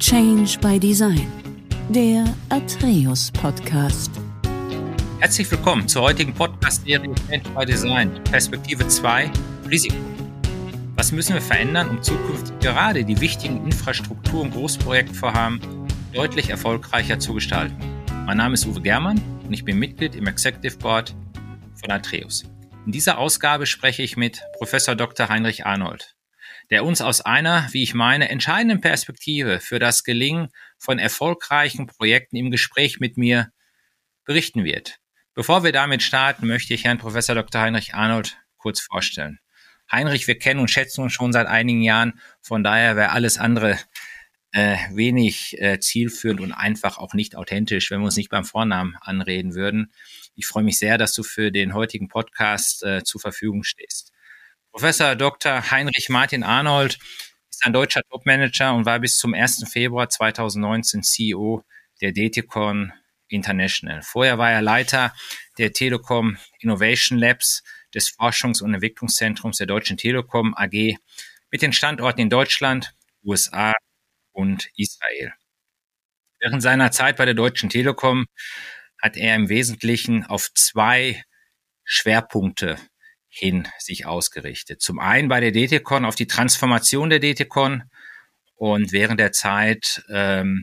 Change by Design, der Atreus Podcast. Herzlich willkommen zur heutigen Podcast-Serie Change by Design, Perspektive 2, Risiko. Was müssen wir verändern, um zukünftig gerade die wichtigen Infrastruktur- und Großprojektvorhaben deutlich erfolgreicher zu gestalten? Mein Name ist Uwe Germann und ich bin Mitglied im Executive Board von Atreus. In dieser Ausgabe spreche ich mit Professor Dr. Heinrich Arnold der uns aus einer, wie ich meine, entscheidenden Perspektive für das Gelingen von erfolgreichen Projekten im Gespräch mit mir berichten wird. Bevor wir damit starten, möchte ich Herrn Professor Dr. Heinrich Arnold kurz vorstellen. Heinrich, wir kennen und schätzen uns schon seit einigen Jahren, von daher wäre alles andere äh, wenig äh, zielführend und einfach auch nicht authentisch, wenn wir uns nicht beim Vornamen anreden würden. Ich freue mich sehr, dass du für den heutigen Podcast äh, zur Verfügung stehst. Professor Dr. Heinrich Martin Arnold ist ein deutscher Topmanager und war bis zum 1. Februar 2019 CEO der DTCon International. Vorher war er Leiter der Telekom Innovation Labs des Forschungs- und Entwicklungszentrums der Deutschen Telekom AG mit den Standorten in Deutschland, USA und Israel. Während seiner Zeit bei der Deutschen Telekom hat er im Wesentlichen auf zwei Schwerpunkte hin sich ausgerichtet. Zum einen bei der DTCon auf die Transformation der DTCon und während der Zeit ähm,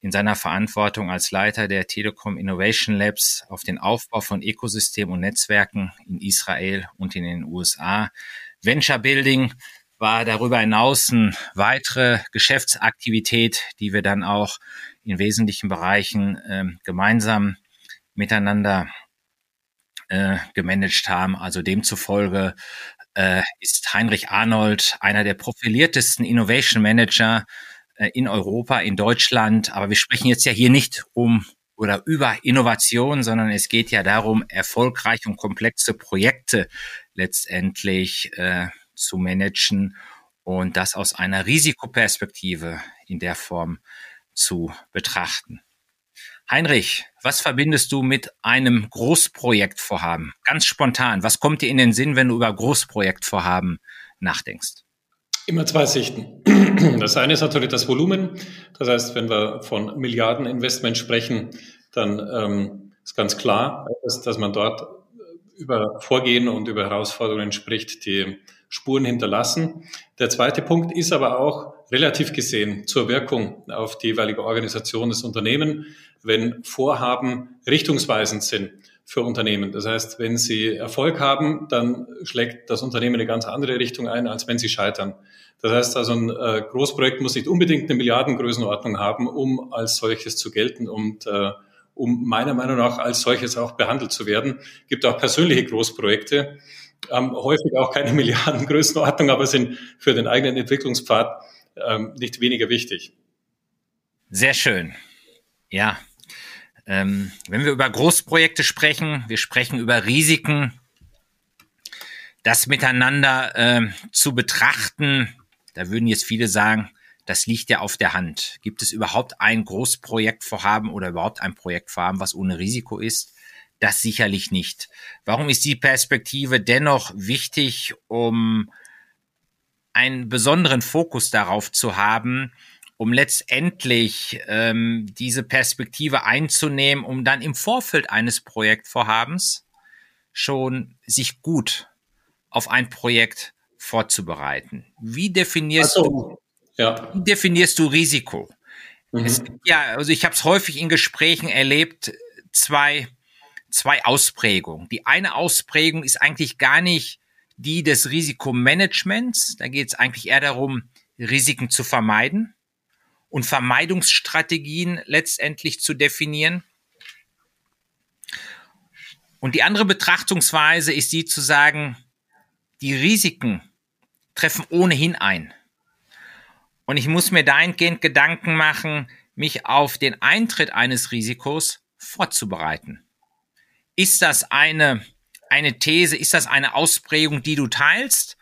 in seiner Verantwortung als Leiter der Telekom Innovation Labs auf den Aufbau von Ökosystemen und Netzwerken in Israel und in den USA. Venture Building war darüber hinaus eine weitere Geschäftsaktivität, die wir dann auch in wesentlichen Bereichen ähm, gemeinsam miteinander äh, gemanagt haben. Also demzufolge äh, ist Heinrich Arnold einer der profiliertesten Innovation Manager äh, in Europa, in Deutschland. Aber wir sprechen jetzt ja hier nicht um oder über Innovation, sondern es geht ja darum, erfolgreich und komplexe Projekte letztendlich äh, zu managen und das aus einer Risikoperspektive in der Form zu betrachten. Heinrich, was verbindest du mit einem Großprojektvorhaben? Ganz spontan, was kommt dir in den Sinn, wenn du über Großprojektvorhaben nachdenkst? Immer zwei Sichten. Das eine ist natürlich das Volumen. Das heißt, wenn wir von Milliardeninvestment sprechen, dann ähm, ist ganz klar, dass, dass man dort über Vorgehen und über Herausforderungen spricht, die Spuren hinterlassen. Der zweite Punkt ist aber auch relativ gesehen zur Wirkung auf die jeweilige Organisation des Unternehmens, wenn Vorhaben richtungsweisend sind für Unternehmen. Das heißt, wenn sie Erfolg haben, dann schlägt das Unternehmen eine ganz andere Richtung ein, als wenn sie scheitern. Das heißt also, ein äh, Großprojekt muss nicht unbedingt eine Milliardengrößenordnung haben, um als solches zu gelten und äh, um meiner Meinung nach als solches auch behandelt zu werden. Es gibt auch persönliche Großprojekte, ähm, häufig auch keine Milliardengrößenordnung, aber sind für den eigenen Entwicklungspfad ähm, nicht weniger wichtig. Sehr schön. Ja. Ähm, wenn wir über Großprojekte sprechen, wir sprechen über Risiken, das miteinander äh, zu betrachten, da würden jetzt viele sagen, das liegt ja auf der Hand. Gibt es überhaupt ein Großprojektvorhaben oder überhaupt ein Projektvorhaben, was ohne Risiko ist? Das sicherlich nicht. Warum ist die Perspektive dennoch wichtig, um einen besonderen Fokus darauf zu haben, um letztendlich ähm, diese Perspektive einzunehmen, um dann im Vorfeld eines Projektvorhabens schon sich gut auf ein Projekt vorzubereiten. Wie definierst so, du ja. wie definierst du Risiko? Mhm. Es, ja, also ich habe es häufig in Gesprächen erlebt, zwei zwei Ausprägungen. Die eine Ausprägung ist eigentlich gar nicht die des Risikomanagements. Da geht es eigentlich eher darum, Risiken zu vermeiden und Vermeidungsstrategien letztendlich zu definieren. Und die andere Betrachtungsweise ist die zu sagen, die Risiken treffen ohnehin ein. Und ich muss mir dahingehend Gedanken machen, mich auf den Eintritt eines Risikos vorzubereiten. Ist das eine, eine These, ist das eine Ausprägung, die du teilst?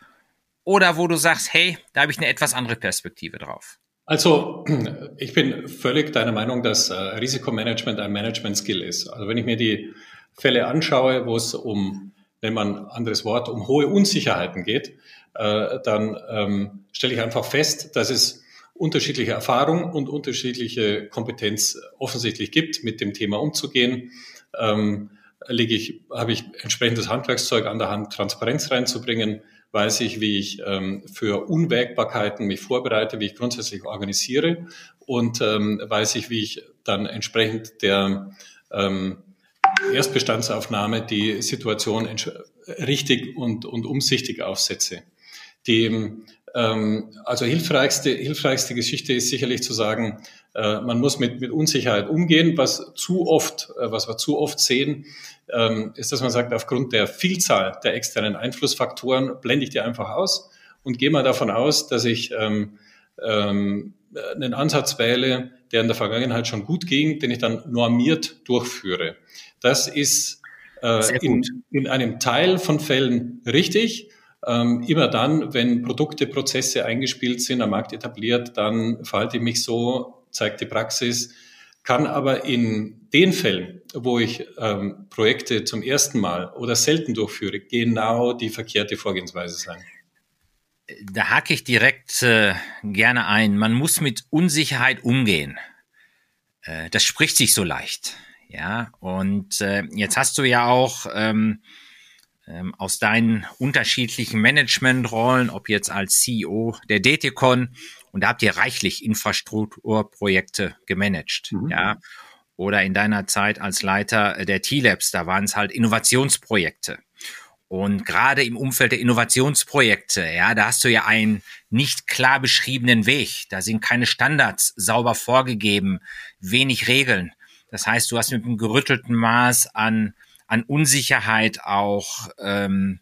Oder wo du sagst, hey, da habe ich eine etwas andere Perspektive drauf? Also, ich bin völlig deiner Meinung, dass äh, Risikomanagement ein Management-Skill ist. Also, wenn ich mir die Fälle anschaue, wo es um, wenn man anderes Wort, um hohe Unsicherheiten geht, äh, dann ähm, stelle ich einfach fest, dass es unterschiedliche Erfahrung und unterschiedliche Kompetenz offensichtlich gibt, mit dem Thema umzugehen. Ähm, lege ich, habe ich entsprechendes Handwerkszeug an der Hand, Transparenz reinzubringen, weiß ich, wie ich ähm, für Unwägbarkeiten mich vorbereite, wie ich grundsätzlich organisiere und ähm, weiß ich, wie ich dann entsprechend der ähm, Erstbestandsaufnahme die Situation richtig und, und umsichtig aufsetze. Die also hilfreichste, hilfreichste Geschichte ist sicherlich zu sagen, äh, man muss mit, mit Unsicherheit umgehen. Was zu oft, äh, was wir zu oft sehen, ähm, ist, dass man sagt, aufgrund der Vielzahl der externen Einflussfaktoren blende ich die einfach aus und gehe mal davon aus, dass ich ähm, ähm, einen Ansatz wähle, der in der Vergangenheit schon gut ging, den ich dann normiert durchführe. Das ist äh, in, in einem Teil von Fällen richtig. Ähm, immer dann, wenn Produkte, Prozesse eingespielt sind, am Markt etabliert, dann verhalte ich mich so, zeigt die Praxis. Kann aber in den Fällen, wo ich ähm, Projekte zum ersten Mal oder selten durchführe, genau die verkehrte Vorgehensweise sein. Da hake ich direkt äh, gerne ein. Man muss mit Unsicherheit umgehen. Äh, das spricht sich so leicht. Ja, und äh, jetzt hast du ja auch ähm, ähm, aus deinen unterschiedlichen Managementrollen, ob jetzt als CEO der DTCon, und da habt ihr reichlich Infrastrukturprojekte gemanagt, mhm. ja, oder in deiner Zeit als Leiter der T-Labs, da waren es halt Innovationsprojekte. Und gerade im Umfeld der Innovationsprojekte, ja, da hast du ja einen nicht klar beschriebenen Weg. Da sind keine Standards sauber vorgegeben, wenig Regeln. Das heißt, du hast mit einem gerüttelten Maß an an Unsicherheit auch ähm,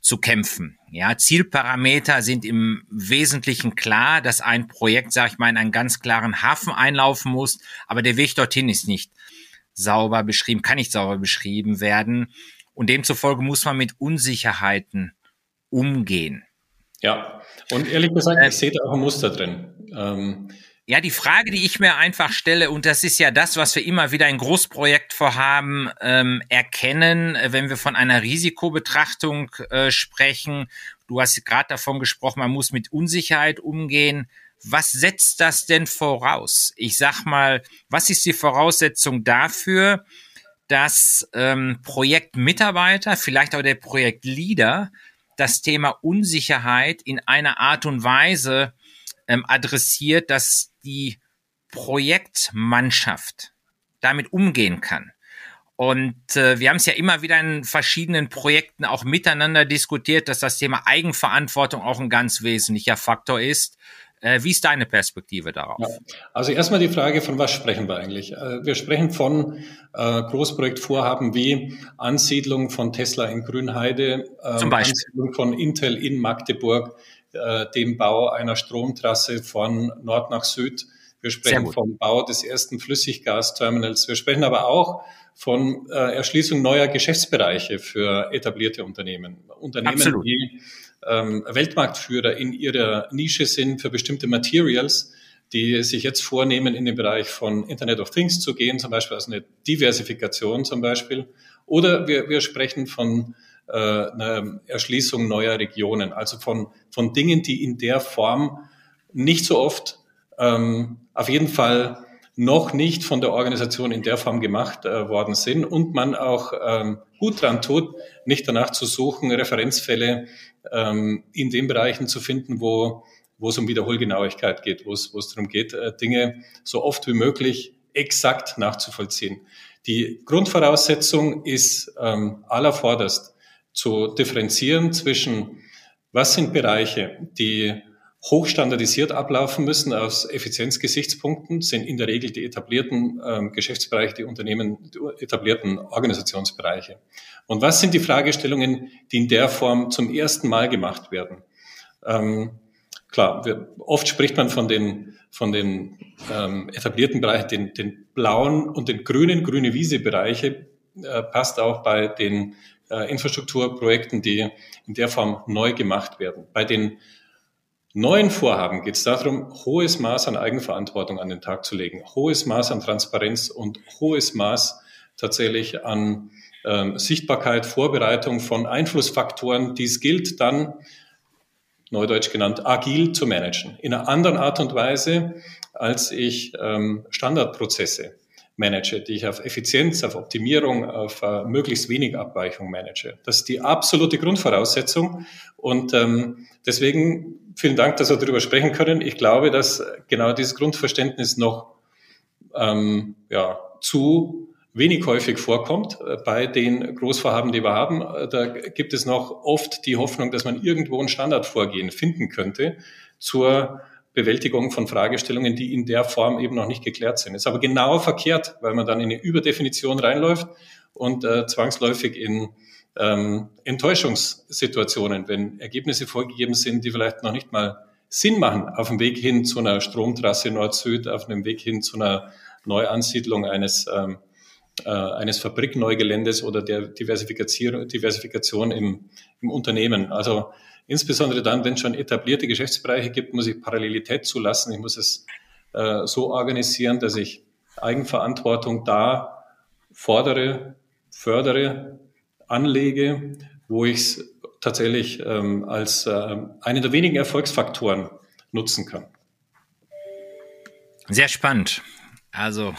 zu kämpfen. Ja, Zielparameter sind im Wesentlichen klar, dass ein Projekt, sag ich mal, in einen ganz klaren Hafen einlaufen muss, aber der Weg dorthin ist nicht sauber beschrieben, kann nicht sauber beschrieben werden. Und demzufolge muss man mit Unsicherheiten umgehen. Ja, und ehrlich gesagt, ich sehe da auch ein Muster drin. Ähm, ja, die Frage, die ich mir einfach stelle, und das ist ja das, was wir immer wieder in Großprojektvorhaben ähm, erkennen, äh, wenn wir von einer Risikobetrachtung äh, sprechen. Du hast gerade davon gesprochen, man muss mit Unsicherheit umgehen. Was setzt das denn voraus? Ich sag mal, was ist die Voraussetzung dafür, dass ähm, Projektmitarbeiter, vielleicht auch der Projektleader, das Thema Unsicherheit in einer Art und Weise ähm, adressiert, dass die Projektmannschaft damit umgehen kann. Und äh, wir haben es ja immer wieder in verschiedenen Projekten auch miteinander diskutiert, dass das Thema Eigenverantwortung auch ein ganz wesentlicher Faktor ist. Äh, wie ist deine Perspektive darauf? Ja, also erstmal die Frage, von was sprechen wir eigentlich? Äh, wir sprechen von äh, Großprojektvorhaben wie Ansiedlung von Tesla in Grünheide, äh, Zum Beispiel. Ansiedlung von Intel in Magdeburg, äh, dem Bau einer Stromtrasse von Nord nach Süd. Wir sprechen vom Bau des ersten Flüssiggasterminals. Wir sprechen aber auch von äh, Erschließung neuer Geschäftsbereiche für etablierte Unternehmen. Unternehmen, Absolut. die ähm, Weltmarktführer in ihrer Nische sind für bestimmte Materials, die sich jetzt vornehmen, in den Bereich von Internet of Things zu gehen, zum Beispiel als eine Diversifikation zum Beispiel. Oder wir, wir sprechen von äh, eine Erschließung neuer Regionen, also von, von Dingen, die in der Form nicht so oft, ähm, auf jeden Fall noch nicht von der Organisation in der Form gemacht äh, worden sind und man auch ähm, gut dran tut, nicht danach zu suchen, Referenzfälle ähm, in den Bereichen zu finden, wo, wo es um Wiederholgenauigkeit geht, wo es, wo es darum geht, äh, Dinge so oft wie möglich exakt nachzuvollziehen. Die Grundvoraussetzung ist ähm, allervorderst zu differenzieren zwischen, was sind Bereiche, die hochstandardisiert ablaufen müssen aus Effizienzgesichtspunkten, sind in der Regel die etablierten ähm, Geschäftsbereiche, die Unternehmen, die etablierten Organisationsbereiche. Und was sind die Fragestellungen, die in der Form zum ersten Mal gemacht werden? Ähm, klar, wir, oft spricht man von den, von den ähm, etablierten Bereichen, den, den blauen und den grünen, grüne Wiese-Bereiche, äh, passt auch bei den äh, Infrastrukturprojekten, die in der Form neu gemacht werden. Bei den neuen Vorhaben geht es darum, hohes Maß an Eigenverantwortung an den Tag zu legen, hohes Maß an Transparenz und hohes Maß tatsächlich an ähm, Sichtbarkeit, Vorbereitung von Einflussfaktoren, die es gilt, dann neudeutsch genannt, agil zu managen. In einer anderen Art und Weise, als ich ähm, Standardprozesse manage, die ich auf Effizienz, auf Optimierung, auf uh, möglichst wenig Abweichung manage. Das ist die absolute Grundvoraussetzung. Und ähm, deswegen vielen Dank, dass wir darüber sprechen können. Ich glaube, dass genau dieses Grundverständnis noch ähm, ja, zu wenig häufig vorkommt äh, bei den Großvorhaben, die wir haben. Äh, da gibt es noch oft die Hoffnung, dass man irgendwo ein Standardvorgehen finden könnte zur Bewältigung von Fragestellungen, die in der Form eben noch nicht geklärt sind. Ist aber genau verkehrt, weil man dann in eine Überdefinition reinläuft und äh, zwangsläufig in ähm, Enttäuschungssituationen, wenn Ergebnisse vorgegeben sind, die vielleicht noch nicht mal Sinn machen auf dem Weg hin zu einer Stromtrasse Nord-Süd, auf dem Weg hin zu einer Neuansiedlung eines ähm, äh, eines Fabrikneugeländes oder der Diversifikation, Diversifikation im, im Unternehmen. Also insbesondere dann, wenn es schon etablierte Geschäftsbereiche gibt, muss ich Parallelität zulassen. Ich muss es äh, so organisieren, dass ich Eigenverantwortung da fordere, fördere, anlege, wo ich es tatsächlich ähm, als äh, einen der wenigen Erfolgsfaktoren nutzen kann. Sehr spannend. Also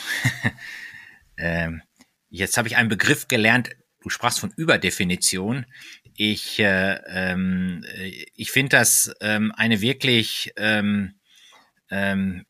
ähm, jetzt habe ich einen Begriff gelernt. Du sprachst von Überdefinition. Ich, äh, ähm, ich finde das ähm, eine wirklich ähm, ähm,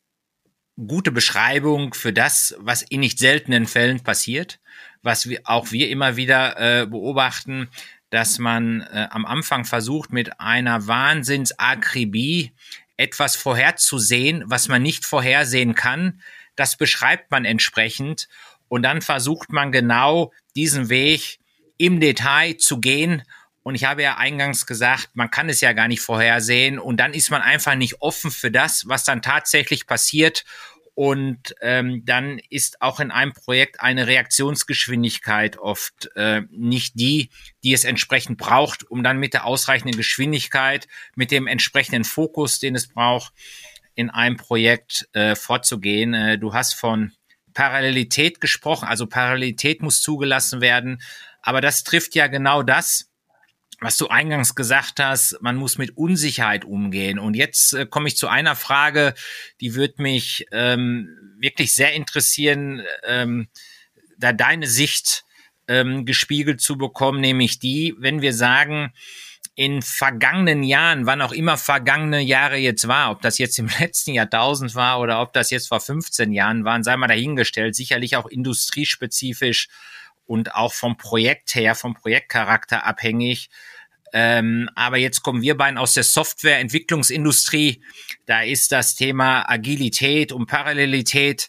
gute Beschreibung für das, was in nicht seltenen Fällen passiert, was wir, auch wir immer wieder äh, beobachten, dass man äh, am Anfang versucht, mit einer Wahnsinnsakribie etwas vorherzusehen, was man nicht vorhersehen kann. Das beschreibt man entsprechend und dann versucht man genau diesen Weg im Detail zu gehen. Und ich habe ja eingangs gesagt, man kann es ja gar nicht vorhersehen. Und dann ist man einfach nicht offen für das, was dann tatsächlich passiert. Und ähm, dann ist auch in einem Projekt eine Reaktionsgeschwindigkeit oft äh, nicht die, die es entsprechend braucht, um dann mit der ausreichenden Geschwindigkeit, mit dem entsprechenden Fokus, den es braucht, in einem Projekt äh, vorzugehen. Äh, du hast von Parallelität gesprochen. Also Parallelität muss zugelassen werden. Aber das trifft ja genau das, was du eingangs gesagt hast, man muss mit Unsicherheit umgehen. Und jetzt äh, komme ich zu einer Frage, die wird mich ähm, wirklich sehr interessieren, ähm, da deine Sicht ähm, gespiegelt zu bekommen, nämlich die, wenn wir sagen, in vergangenen Jahren, wann auch immer vergangene Jahre jetzt war, ob das jetzt im letzten Jahrtausend war oder ob das jetzt vor 15 Jahren waren, sei mal dahingestellt, sicherlich auch industriespezifisch und auch vom Projekt her, vom Projektcharakter abhängig. Ähm, aber jetzt kommen wir beiden aus der Softwareentwicklungsindustrie. Da ist das Thema Agilität und Parallelität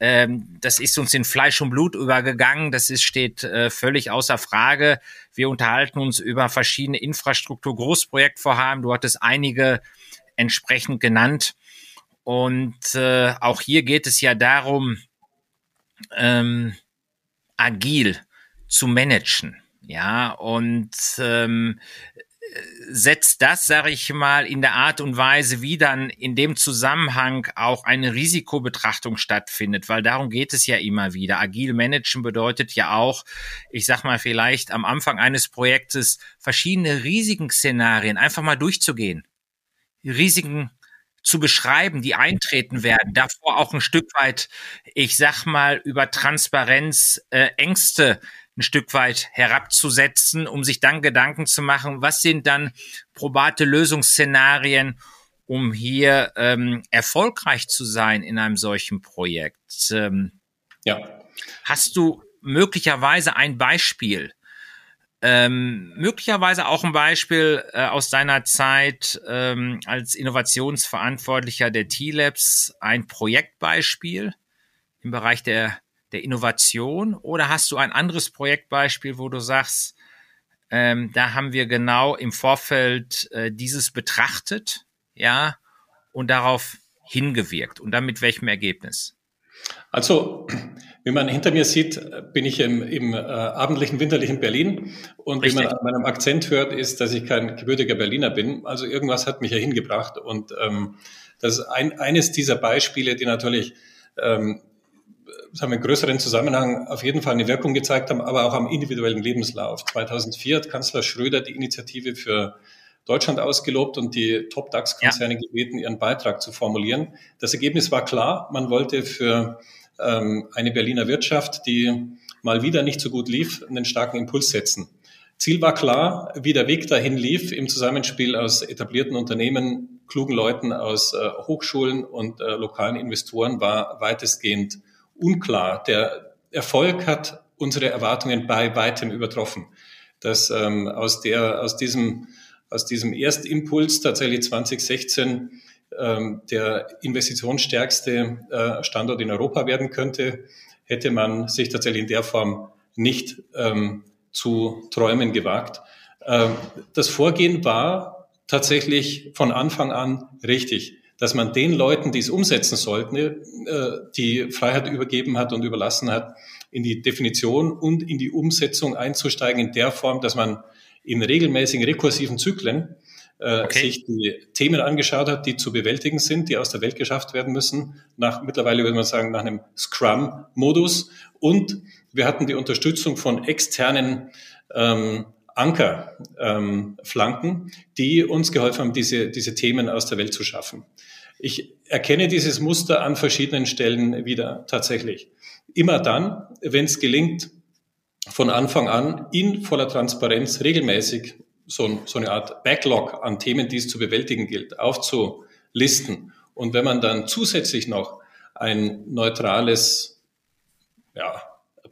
ähm, das ist uns in Fleisch und Blut übergegangen. Das ist, steht äh, völlig außer Frage. Wir unterhalten uns über verschiedene Infrastruktur-Großprojektvorhaben. Du hattest einige entsprechend genannt. Und äh, auch hier geht es ja darum, ähm, agil zu managen. Ja, und ähm, setzt das, sage ich mal, in der Art und Weise, wie dann in dem Zusammenhang auch eine Risikobetrachtung stattfindet, weil darum geht es ja immer wieder. Agil managen bedeutet ja auch, ich sag mal vielleicht am Anfang eines Projektes verschiedene Risikenszenarien einfach mal durchzugehen. Risiken zu beschreiben, die eintreten werden, davor auch ein Stück weit, ich sag mal, über Transparenz, äh, Ängste ein Stück weit herabzusetzen, um sich dann Gedanken zu machen, was sind dann probate Lösungsszenarien, um hier ähm, erfolgreich zu sein in einem solchen Projekt. Ähm, ja. Hast du möglicherweise ein Beispiel? Ähm, möglicherweise auch ein Beispiel äh, aus deiner Zeit ähm, als Innovationsverantwortlicher der T-Labs, ein Projektbeispiel im Bereich der der Innovation oder hast du ein anderes Projektbeispiel, wo du sagst, ähm, da haben wir genau im Vorfeld äh, dieses betrachtet, ja, und darauf hingewirkt und dann mit welchem Ergebnis? Also, wie man hinter mir sieht, bin ich im, im äh, abendlichen, winterlichen Berlin. Und Richtig. wie man an meinem Akzent hört, ist, dass ich kein gebürtiger Berliner bin. Also irgendwas hat mich ja hingebracht. Und ähm, das ist ein, eines dieser Beispiele, die natürlich ähm, sagen wir, im größeren Zusammenhang auf jeden Fall eine Wirkung gezeigt haben, aber auch am individuellen Lebenslauf. 2004 hat Kanzler Schröder die Initiative für Deutschland ausgelobt und die Top-DAX-Konzerne ja. gebeten, ihren Beitrag zu formulieren. Das Ergebnis war klar. Man wollte für ähm, eine Berliner Wirtschaft, die mal wieder nicht so gut lief, einen starken Impuls setzen. Ziel war klar, wie der Weg dahin lief im Zusammenspiel aus etablierten Unternehmen, klugen Leuten aus äh, Hochschulen und äh, lokalen Investoren war weitestgehend unklar. Der Erfolg hat unsere Erwartungen bei weitem übertroffen. Dass ähm, aus, der, aus, diesem, aus diesem Erstimpuls tatsächlich 2016 ähm, der investitionsstärkste äh, Standort in Europa werden könnte, hätte man sich tatsächlich in der Form nicht ähm, zu träumen gewagt. Ähm, das Vorgehen war tatsächlich von Anfang an richtig, dass man den Leuten, die es umsetzen sollten, äh, die Freiheit übergeben hat und überlassen hat, in die Definition und in die Umsetzung einzusteigen in der Form, dass man in regelmäßigen rekursiven Zyklen äh, okay. sich die Themen angeschaut hat, die zu bewältigen sind, die aus der Welt geschafft werden müssen, nach mittlerweile würde man sagen, nach einem Scrum-Modus. Und wir hatten die Unterstützung von externen ähm, Ankerflanken, ähm, die uns geholfen haben, diese, diese Themen aus der Welt zu schaffen. Ich erkenne dieses Muster an verschiedenen Stellen wieder tatsächlich. Immer dann, wenn es gelingt, von Anfang an in voller Transparenz regelmäßig so, so eine Art Backlog an Themen, die es zu bewältigen gilt, aufzulisten. Und wenn man dann zusätzlich noch ein neutrales ja,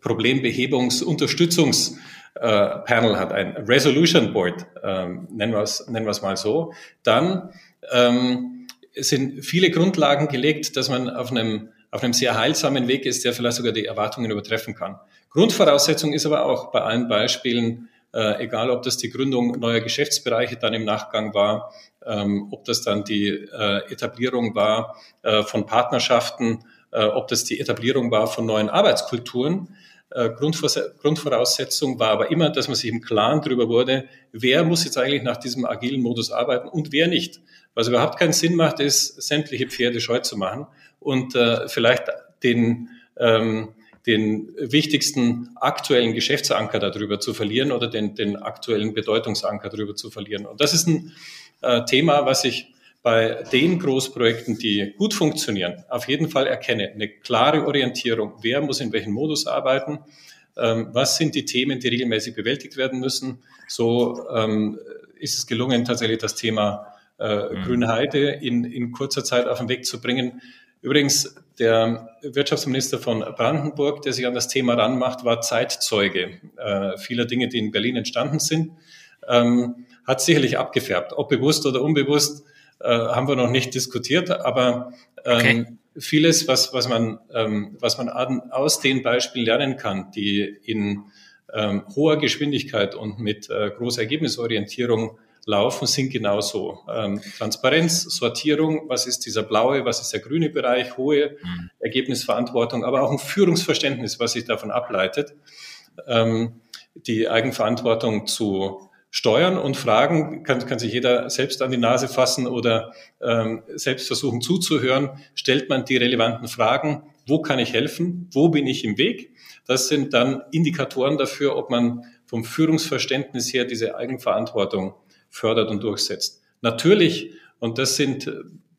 Problembehebungs-, Unterstützungs- äh, hat, ein Resolution Board, ähm, nennen wir es nennen wir es mal so, dann ähm, sind viele Grundlagen gelegt, dass man auf einem, auf einem sehr heilsamen Weg ist, der vielleicht sogar die Erwartungen übertreffen kann. Grundvoraussetzung ist aber auch bei allen Beispielen äh, egal ob das die Gründung neuer Geschäftsbereiche dann im Nachgang war, ähm, ob das dann die äh, Etablierung war äh, von Partnerschaften, äh, ob das die Etablierung war von neuen Arbeitskulturen. Äh, Grundvoraussetzung war aber immer, dass man sich im Klaren darüber wurde, wer muss jetzt eigentlich nach diesem agilen Modus arbeiten und wer nicht. Was überhaupt keinen Sinn macht, ist, sämtliche Pferde scheu zu machen und äh, vielleicht den ähm, den wichtigsten aktuellen Geschäftsanker darüber zu verlieren oder den, den aktuellen Bedeutungsanker darüber zu verlieren. Und das ist ein äh, Thema, was ich bei den Großprojekten, die gut funktionieren, auf jeden Fall erkenne. Eine klare Orientierung, wer muss in welchem Modus arbeiten, ähm, was sind die Themen, die regelmäßig bewältigt werden müssen. So ähm, ist es gelungen, tatsächlich das Thema äh, mhm. Grüne Heide in, in kurzer Zeit auf den Weg zu bringen. Übrigens, der Wirtschaftsminister von Brandenburg, der sich an das Thema ranmacht, war Zeitzeuge äh, vieler Dinge, die in Berlin entstanden sind. Ähm, hat sicherlich abgefärbt. Ob bewusst oder unbewusst, äh, haben wir noch nicht diskutiert, aber ähm, okay. vieles, was, was, man, ähm, was man aus den Beispielen lernen kann, die in ähm, hoher Geschwindigkeit und mit äh, großer Ergebnisorientierung laufen, sind genauso. Ähm, Transparenz, Sortierung, was ist dieser blaue, was ist der grüne Bereich, hohe mhm. Ergebnisverantwortung, aber auch ein Führungsverständnis, was sich davon ableitet, ähm, die Eigenverantwortung zu steuern und fragen, kann, kann sich jeder selbst an die Nase fassen oder ähm, selbst versuchen zuzuhören, stellt man die relevanten Fragen, wo kann ich helfen, wo bin ich im Weg? Das sind dann Indikatoren dafür, ob man vom Führungsverständnis her diese Eigenverantwortung fördert und durchsetzt. Natürlich, und das sind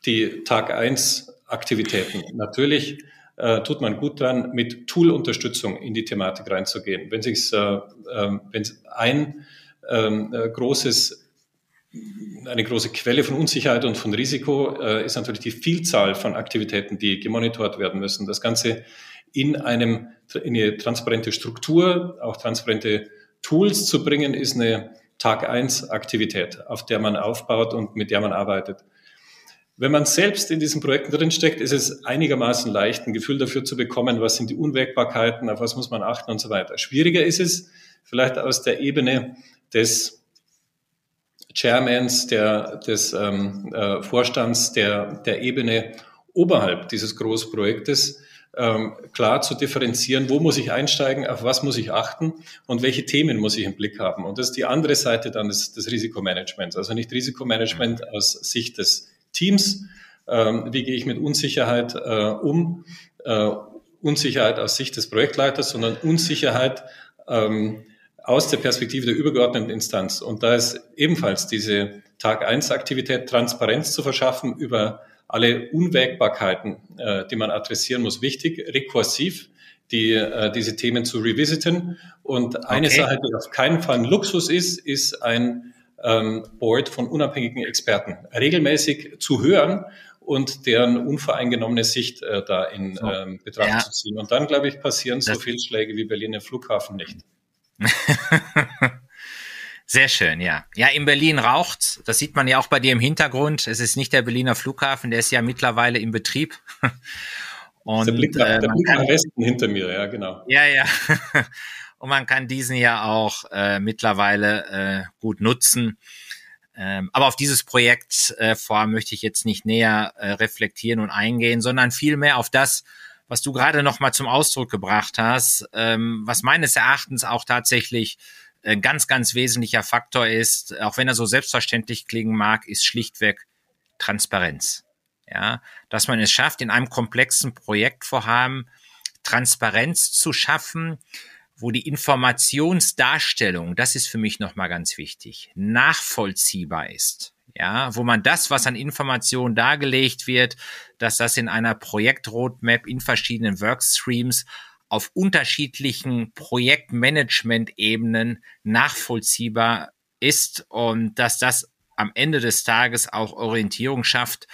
die Tag eins Aktivitäten, natürlich äh, tut man gut dran, mit Tool-Unterstützung in die Thematik reinzugehen. Wenn sich äh, äh, wenn ein ähm, äh, großes eine große Quelle von Unsicherheit und von Risiko äh, ist natürlich die Vielzahl von Aktivitäten, die gemonitort werden müssen. Das Ganze in einem in eine transparente Struktur, auch transparente Tools zu bringen, ist eine Tag eins Aktivität, auf der man aufbaut und mit der man arbeitet. Wenn man selbst in diesen Projekten drinsteckt, ist es einigermaßen leicht, ein Gefühl dafür zu bekommen, was sind die Unwägbarkeiten, auf was muss man achten und so weiter. Schwieriger ist es vielleicht aus der Ebene des Chairmans, der, des ähm, äh, Vorstands, der, der Ebene oberhalb dieses Großprojektes, ähm, klar zu differenzieren, wo muss ich einsteigen, auf was muss ich achten und welche Themen muss ich im Blick haben. Und das ist die andere Seite dann des, des Risikomanagements. Also nicht Risikomanagement aus Sicht des Teams, ähm, wie gehe ich mit Unsicherheit äh, um, äh, Unsicherheit aus Sicht des Projektleiters, sondern Unsicherheit ähm, aus der Perspektive der übergeordneten Instanz. Und da ist ebenfalls diese Tag 1 Aktivität Transparenz zu verschaffen über alle Unwägbarkeiten, äh, die man adressieren muss, wichtig, rekursiv die, äh, diese Themen zu revisiten. Und eine okay. Sache, die auf keinen Fall ein Luxus ist, ist ein ähm, Board von unabhängigen Experten regelmäßig zu hören und deren unvoreingenommene Sicht äh, da in so. ähm, Betracht ja. zu ziehen. Und dann, glaube ich, passieren so Fehlschläge wie Berlin im Flughafen nicht. Sehr schön, ja. Ja, in Berlin raucht's. Das sieht man ja auch bei dir im Hintergrund. Es ist nicht der Berliner Flughafen, der ist ja mittlerweile im Betrieb. Und, der Blick nach, äh, der Blick nach Westen hinter mir, ja, genau. Ja, ja. Und man kann diesen ja auch äh, mittlerweile äh, gut nutzen. Ähm, aber auf dieses Projekt äh, vor möchte ich jetzt nicht näher äh, reflektieren und eingehen, sondern vielmehr auf das, was du gerade noch mal zum Ausdruck gebracht hast, ähm, was meines Erachtens auch tatsächlich ein ganz, ganz wesentlicher Faktor ist, auch wenn er so selbstverständlich klingen mag, ist schlichtweg Transparenz ja, dass man es schafft, in einem komplexen Projektvorhaben Transparenz zu schaffen, wo die Informationsdarstellung, das ist für mich nochmal ganz wichtig, nachvollziehbar ist. Ja, wo man das, was an Informationen dargelegt wird, dass das in einer Projektroadmap in verschiedenen Workstreams auf unterschiedlichen Projektmanagement-Ebenen nachvollziehbar ist und dass das am Ende des Tages auch Orientierung schafft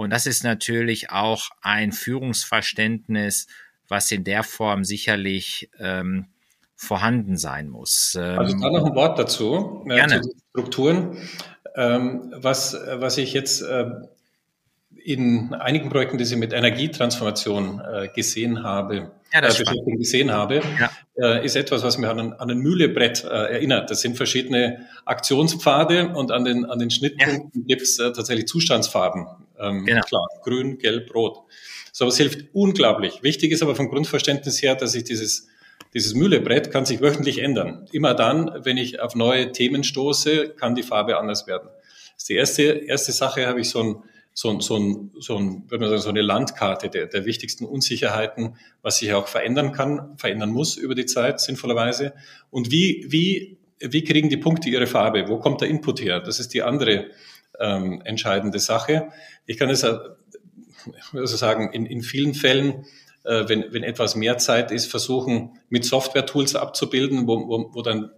und das ist natürlich auch ein Führungsverständnis, was in der Form sicherlich ähm, vorhanden sein muss. Also da noch ein Wort dazu, äh, gerne. zu Strukturen. Ähm, was, was ich jetzt äh, in einigen Projekten, die ich mit Energietransformation äh, gesehen habe, ja, das äh, gesehen habe, ja. äh, ist etwas, was mich an ein, an ein Mühlebrett äh, erinnert. Das sind verschiedene Aktionspfade und an den, an den Schnittpunkten ja. gibt es äh, tatsächlich Zustandsfarben. Ähm, genau. Klar, grün, gelb, rot. So was hilft unglaublich. Wichtig ist aber vom Grundverständnis her, dass ich dieses dieses Mühlebrett kann sich wöchentlich ändern. Immer dann, wenn ich auf neue Themen stoße, kann die Farbe anders werden. Das ist die erste, erste Sache, habe ich so ein so, so, ein, so, ein, würde man sagen, so eine Landkarte der, der wichtigsten Unsicherheiten, was sich auch verändern kann, verändern muss über die Zeit, sinnvollerweise. Und wie, wie, wie kriegen die Punkte ihre Farbe? Wo kommt der Input her? Das ist die andere ähm, entscheidende Sache. Ich kann es also sagen, in, in vielen Fällen, äh, wenn, wenn etwas mehr Zeit ist, versuchen, mit Software-Tools abzubilden, wo, wo, wo dann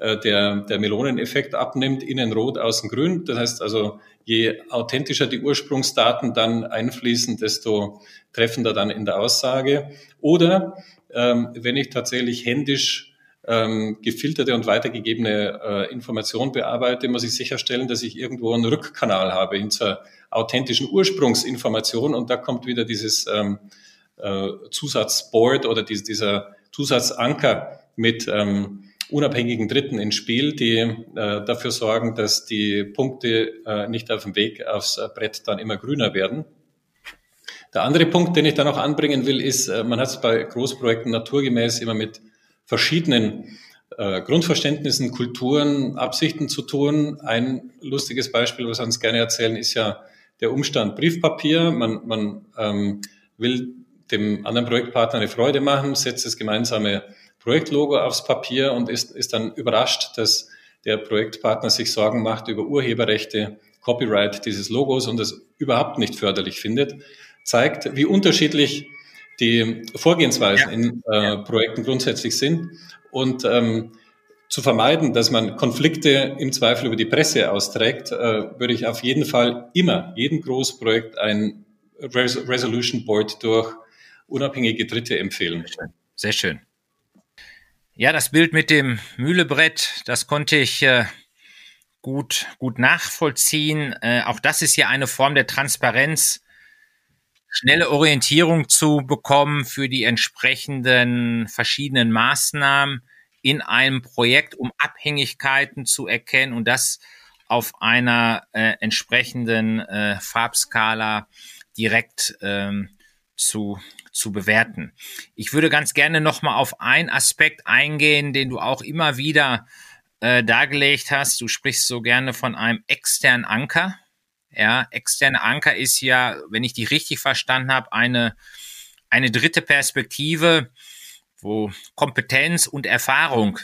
äh, der, der Meloneneffekt abnimmt, innen rot, außen grün. Das heißt also, je authentischer die Ursprungsdaten dann einfließen, desto treffender dann in der Aussage. Oder ähm, wenn ich tatsächlich händisch ähm, gefilterte und weitergegebene äh, Information bearbeite, muss ich sicherstellen, dass ich irgendwo einen Rückkanal habe hin zur authentischen Ursprungsinformation. Und da kommt wieder dieses ähm, äh, Zusatzboard oder die, dieser Zusatzanker mit ähm, unabhängigen Dritten ins Spiel, die äh, dafür sorgen, dass die Punkte äh, nicht auf dem Weg aufs Brett dann immer grüner werden. Der andere Punkt, den ich da noch anbringen will, ist, äh, man hat es bei Großprojekten naturgemäß immer mit verschiedenen äh, Grundverständnissen, Kulturen, Absichten zu tun. Ein lustiges Beispiel, was wir uns gerne erzählen, ist ja der Umstand Briefpapier. Man, man ähm, will dem anderen Projektpartner eine Freude machen, setzt das gemeinsame Projektlogo aufs Papier und ist, ist dann überrascht, dass der Projektpartner sich Sorgen macht über Urheberrechte, Copyright dieses Logos und das überhaupt nicht förderlich findet, zeigt, wie unterschiedlich die Vorgehensweisen in äh, Projekten grundsätzlich sind und ähm, zu vermeiden, dass man Konflikte im Zweifel über die Presse austrägt, äh, würde ich auf jeden Fall immer jedem Großprojekt ein Res Resolution Board durch unabhängige Dritte empfehlen. Sehr schön. Ja, das Bild mit dem Mühlebrett, das konnte ich äh, gut, gut nachvollziehen. Äh, auch das ist ja eine Form der Transparenz, schnelle Orientierung zu bekommen für die entsprechenden verschiedenen Maßnahmen in einem Projekt, um Abhängigkeiten zu erkennen und das auf einer äh, entsprechenden äh, Farbskala direkt ähm, zu, zu bewerten. Ich würde ganz gerne nochmal auf einen Aspekt eingehen, den du auch immer wieder äh, dargelegt hast. Du sprichst so gerne von einem externen Anker. Ja, externe Anker ist ja, wenn ich die richtig verstanden habe, eine, eine dritte Perspektive, wo Kompetenz und Erfahrung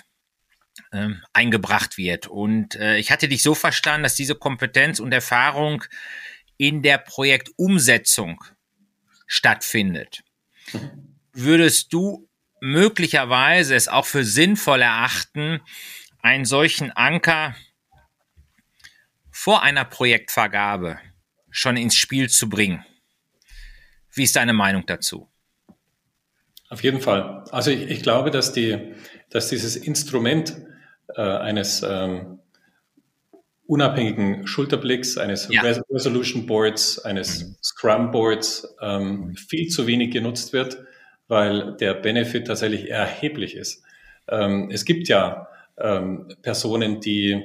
ähm, eingebracht wird. Und äh, ich hatte dich so verstanden, dass diese Kompetenz und Erfahrung in der Projektumsetzung stattfindet. Würdest du möglicherweise es auch für sinnvoll erachten, einen solchen Anker vor einer Projektvergabe schon ins Spiel zu bringen? Wie ist deine Meinung dazu? Auf jeden Fall. Also ich, ich glaube, dass, die, dass dieses Instrument äh, eines ähm, unabhängigen Schulterblicks, eines ja. Resolution Boards, eines mhm. Scrum Boards ähm, mhm. viel zu wenig genutzt wird, weil der Benefit tatsächlich erheblich ist. Ähm, es gibt ja ähm, Personen, die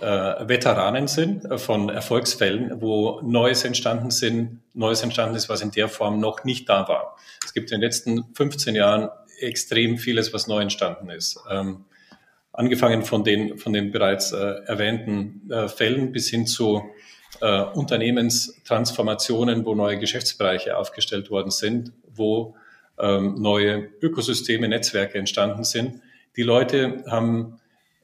äh, Veteranen sind äh, von Erfolgsfällen, wo Neues entstanden sind, Neues entstanden ist, was in der Form noch nicht da war. Es gibt in den letzten 15 Jahren extrem vieles, was neu entstanden ist. Ähm, angefangen von den, von den bereits äh, erwähnten äh, Fällen bis hin zu äh, Unternehmenstransformationen, wo neue Geschäftsbereiche aufgestellt worden sind, wo ähm, neue Ökosysteme, Netzwerke entstanden sind. Die Leute haben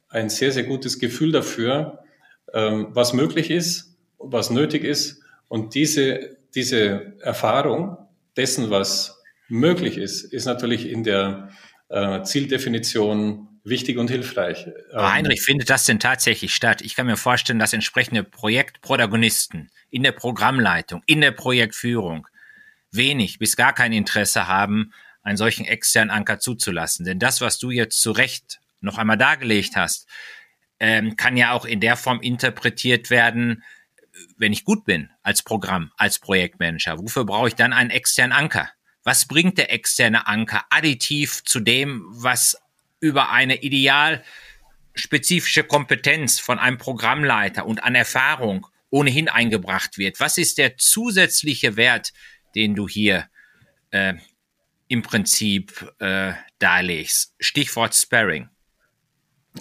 ein sehr, sehr gutes Gefühl dafür, ähm, was möglich ist, was nötig ist. Und diese, diese Erfahrung dessen, was möglich ist, ist natürlich in der Zieldefinition wichtig und hilfreich. Aber ähm, Heinrich, findet das denn tatsächlich statt? Ich kann mir vorstellen, dass entsprechende Projektprotagonisten in der Programmleitung, in der Projektführung wenig bis gar kein Interesse haben, einen solchen externen Anker zuzulassen. Denn das, was du jetzt zu Recht noch einmal dargelegt hast, ähm, kann ja auch in der Form interpretiert werden, wenn ich gut bin als Programm, als Projektmanager. Wofür brauche ich dann einen externen Anker? Was bringt der externe Anker additiv zu dem, was über eine ideal spezifische Kompetenz von einem Programmleiter und an Erfahrung ohnehin eingebracht wird? Was ist der zusätzliche Wert, den du hier äh, im Prinzip äh, darlegst? Stichwort Sparring.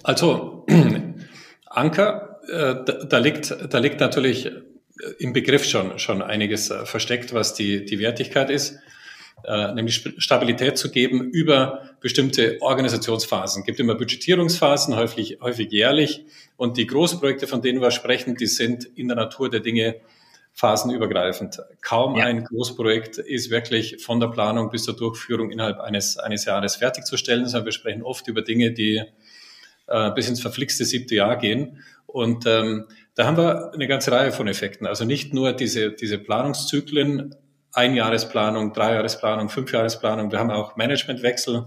Also Anker, äh, da, da, liegt, da liegt natürlich im Begriff schon, schon einiges äh, versteckt, was die, die Wertigkeit ist, äh, nämlich Stabilität zu geben über bestimmte Organisationsphasen. Es gibt immer Budgetierungsphasen, häufig, häufig jährlich. Und die Großprojekte, von denen wir sprechen, die sind in der Natur der Dinge phasenübergreifend. Kaum ja. ein Großprojekt ist wirklich von der Planung bis zur Durchführung innerhalb eines, eines Jahres fertigzustellen, sondern wir sprechen oft über Dinge, die äh, bis ins verflixte siebte Jahr gehen. Und ähm, da haben wir eine ganze Reihe von Effekten. Also nicht nur diese, diese Planungszyklen, Einjahresplanung, Dreijahresplanung, Fünfjahresplanung. Wir haben auch Managementwechsel,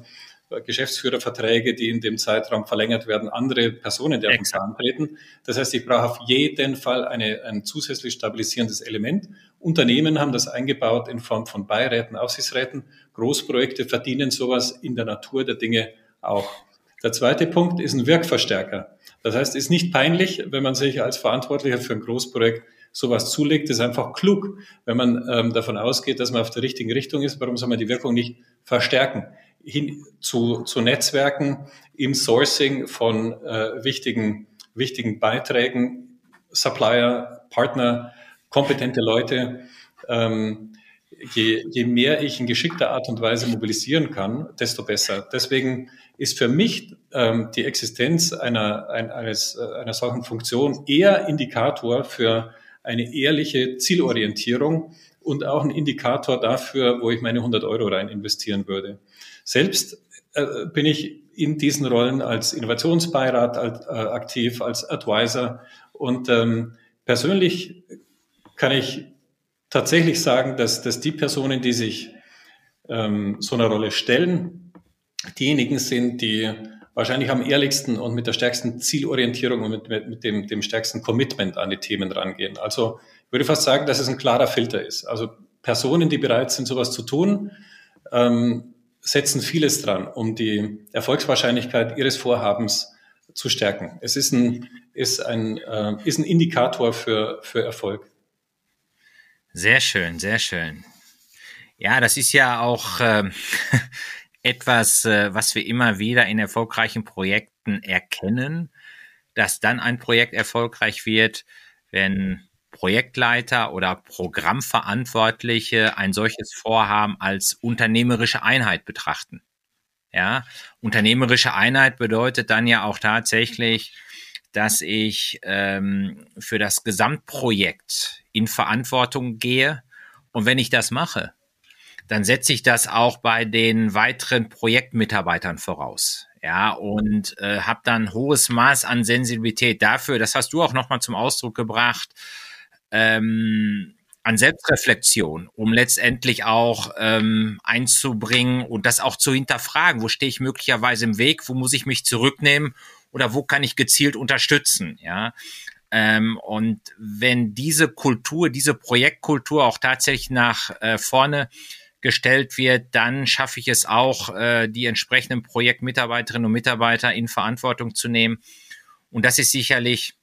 äh, Geschäftsführerverträge, die in dem Zeitraum verlängert werden, andere Personen, die auf den Plan treten. Das heißt, ich brauche auf jeden Fall eine, ein zusätzlich stabilisierendes Element. Unternehmen haben das eingebaut in Form von Beiräten, Aufsichtsräten. Großprojekte verdienen sowas in der Natur der Dinge auch. Der zweite Punkt ist ein Wirkverstärker. Das heißt, es ist nicht peinlich, wenn man sich als Verantwortlicher für ein Großprojekt sowas zulegt, ist einfach klug, wenn man ähm, davon ausgeht, dass man auf der richtigen Richtung ist. Warum soll man die Wirkung nicht verstärken? Hin zu, zu Netzwerken im Sourcing von äh, wichtigen, wichtigen Beiträgen, Supplier, Partner, kompetente Leute. Ähm, je, je mehr ich in geschickter Art und Weise mobilisieren kann, desto besser. Deswegen ist für mich ähm, die Existenz einer, ein, eines, äh, einer solchen Funktion eher Indikator für eine ehrliche Zielorientierung und auch ein Indikator dafür, wo ich meine 100 Euro rein investieren würde. Selbst äh, bin ich in diesen Rollen als Innovationsbeirat als, äh, aktiv, als Advisor und ähm, persönlich kann ich tatsächlich sagen, dass, dass die Personen, die sich ähm, so einer Rolle stellen, diejenigen sind, die wahrscheinlich am ehrlichsten und mit der stärksten Zielorientierung und mit, mit, mit dem, dem stärksten Commitment an die Themen rangehen. Also ich würde fast sagen, dass es ein klarer Filter ist. Also Personen, die bereit sind, sowas zu tun, ähm, setzen vieles dran, um die Erfolgswahrscheinlichkeit ihres Vorhabens zu stärken. Es ist ein, ist ein, äh, ist ein Indikator für, für Erfolg. Sehr schön, sehr schön. Ja, das ist ja auch äh, etwas, äh, was wir immer wieder in erfolgreichen Projekten erkennen, dass dann ein Projekt erfolgreich wird, wenn Projektleiter oder Programmverantwortliche ein solches Vorhaben als unternehmerische Einheit betrachten. Ja, unternehmerische Einheit bedeutet dann ja auch tatsächlich, dass ich ähm, für das Gesamtprojekt in Verantwortung gehe. Und wenn ich das mache, dann setze ich das auch bei den weiteren Projektmitarbeitern voraus. Ja, und äh, habe dann hohes Maß an Sensibilität dafür, das hast du auch nochmal zum Ausdruck gebracht, ähm, an Selbstreflexion, um letztendlich auch ähm, einzubringen und das auch zu hinterfragen. Wo stehe ich möglicherweise im Weg? Wo muss ich mich zurücknehmen? Oder wo kann ich gezielt unterstützen? Ja. Ähm, und wenn diese Kultur, diese Projektkultur auch tatsächlich nach äh, vorne gestellt wird, dann schaffe ich es auch, äh, die entsprechenden Projektmitarbeiterinnen und Mitarbeiter in Verantwortung zu nehmen. Und das ist sicherlich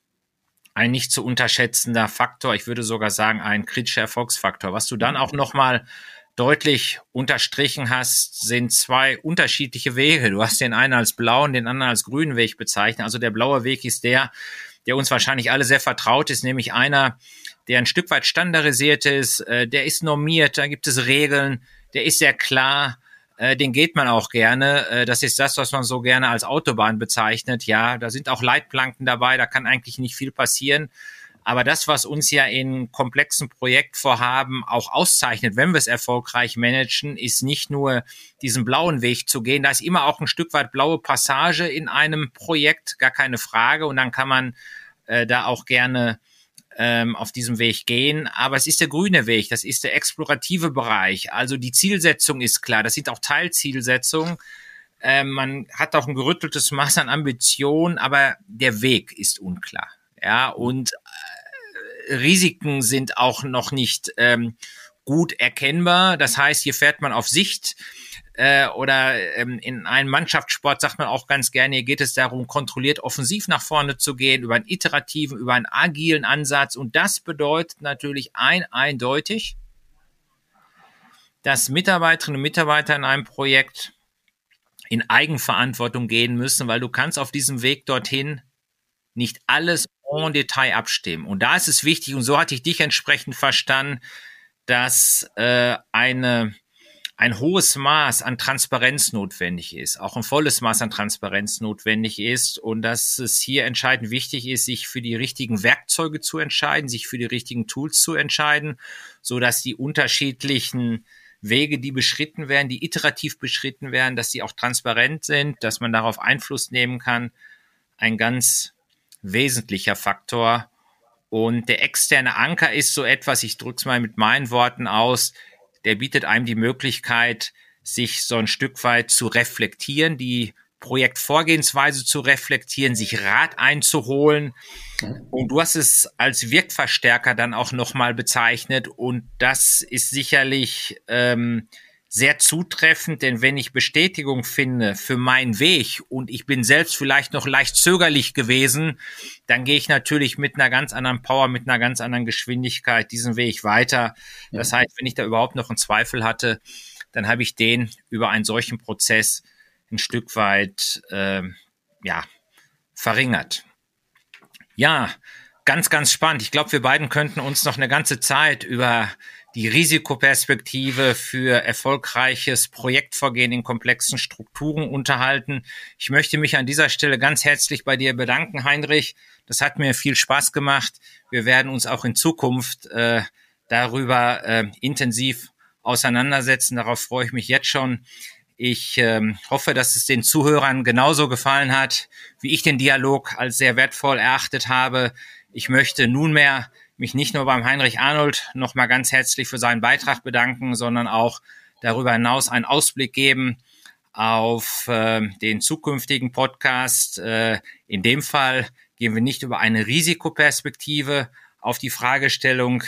ein nicht zu unterschätzender Faktor. Ich würde sogar sagen, ein kritischer Erfolgsfaktor. Was du dann auch nochmal deutlich unterstrichen hast, sind zwei unterschiedliche Wege. Du hast den einen als blauen, den anderen als grünen Weg bezeichnet. Also der blaue Weg ist der, der uns wahrscheinlich alle sehr vertraut ist, nämlich einer, der ein Stück weit standardisiert ist, äh, der ist normiert, da gibt es Regeln, der ist sehr klar, äh, den geht man auch gerne. Äh, das ist das, was man so gerne als Autobahn bezeichnet. Ja, da sind auch Leitplanken dabei, da kann eigentlich nicht viel passieren. Aber das, was uns ja in komplexen Projektvorhaben auch auszeichnet, wenn wir es erfolgreich managen, ist nicht nur diesen blauen Weg zu gehen. Da ist immer auch ein Stück weit blaue Passage in einem Projekt, gar keine Frage. Und dann kann man äh, da auch gerne ähm, auf diesem Weg gehen. Aber es ist der grüne Weg, das ist der explorative Bereich. Also die Zielsetzung ist klar, das sind auch Teilzielsetzungen. Ähm, man hat auch ein gerütteltes Maß an Ambition, aber der Weg ist unklar. Ja, und äh, Risiken sind auch noch nicht ähm, gut erkennbar. Das heißt, hier fährt man auf Sicht äh, oder ähm, in einem Mannschaftssport sagt man auch ganz gerne, hier geht es darum, kontrolliert offensiv nach vorne zu gehen, über einen iterativen, über einen agilen Ansatz. Und das bedeutet natürlich ein eindeutig, dass Mitarbeiterinnen und Mitarbeiter in einem Projekt in Eigenverantwortung gehen müssen, weil du kannst auf diesem Weg dorthin nicht alles en Detail abstimmen. Und da ist es wichtig, und so hatte ich dich entsprechend verstanden, dass äh, eine ein hohes Maß an Transparenz notwendig ist, auch ein volles Maß an Transparenz notwendig ist und dass es hier entscheidend wichtig ist, sich für die richtigen Werkzeuge zu entscheiden, sich für die richtigen Tools zu entscheiden, so dass die unterschiedlichen Wege, die beschritten werden, die iterativ beschritten werden, dass sie auch transparent sind, dass man darauf Einfluss nehmen kann, ein ganz wesentlicher Faktor. Und der externe Anker ist so etwas, ich drücke es mal mit meinen Worten aus, der bietet einem die Möglichkeit, sich so ein Stück weit zu reflektieren, die Projektvorgehensweise zu reflektieren, sich Rat einzuholen. Und du hast es als Wirkverstärker dann auch nochmal bezeichnet. Und das ist sicherlich ähm, sehr zutreffend, denn wenn ich Bestätigung finde für meinen Weg und ich bin selbst vielleicht noch leicht zögerlich gewesen, dann gehe ich natürlich mit einer ganz anderen Power, mit einer ganz anderen Geschwindigkeit diesen Weg weiter. Das heißt, wenn ich da überhaupt noch einen Zweifel hatte, dann habe ich den über einen solchen Prozess ein Stück weit äh, ja verringert. Ja, ganz, ganz spannend. Ich glaube, wir beiden könnten uns noch eine ganze Zeit über die Risikoperspektive für erfolgreiches Projektvorgehen in komplexen Strukturen unterhalten. Ich möchte mich an dieser Stelle ganz herzlich bei dir bedanken, Heinrich. Das hat mir viel Spaß gemacht. Wir werden uns auch in Zukunft äh, darüber äh, intensiv auseinandersetzen. Darauf freue ich mich jetzt schon. Ich ähm, hoffe, dass es den Zuhörern genauso gefallen hat, wie ich den Dialog als sehr wertvoll erachtet habe. Ich möchte nunmehr mich nicht nur beim Heinrich Arnold nochmal ganz herzlich für seinen Beitrag bedanken, sondern auch darüber hinaus einen Ausblick geben auf äh, den zukünftigen Podcast. Äh, in dem Fall gehen wir nicht über eine Risikoperspektive auf die Fragestellung,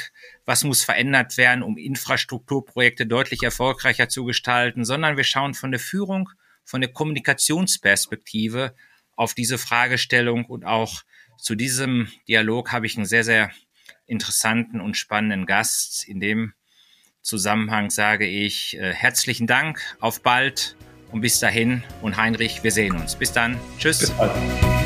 was muss verändert werden, um Infrastrukturprojekte deutlich erfolgreicher zu gestalten, sondern wir schauen von der Führung, von der Kommunikationsperspektive auf diese Fragestellung und auch zu diesem Dialog habe ich einen sehr, sehr interessanten und spannenden Gast. In dem Zusammenhang sage ich äh, herzlichen Dank, auf bald und bis dahin. Und Heinrich, wir sehen uns. Bis dann. Tschüss. Bis.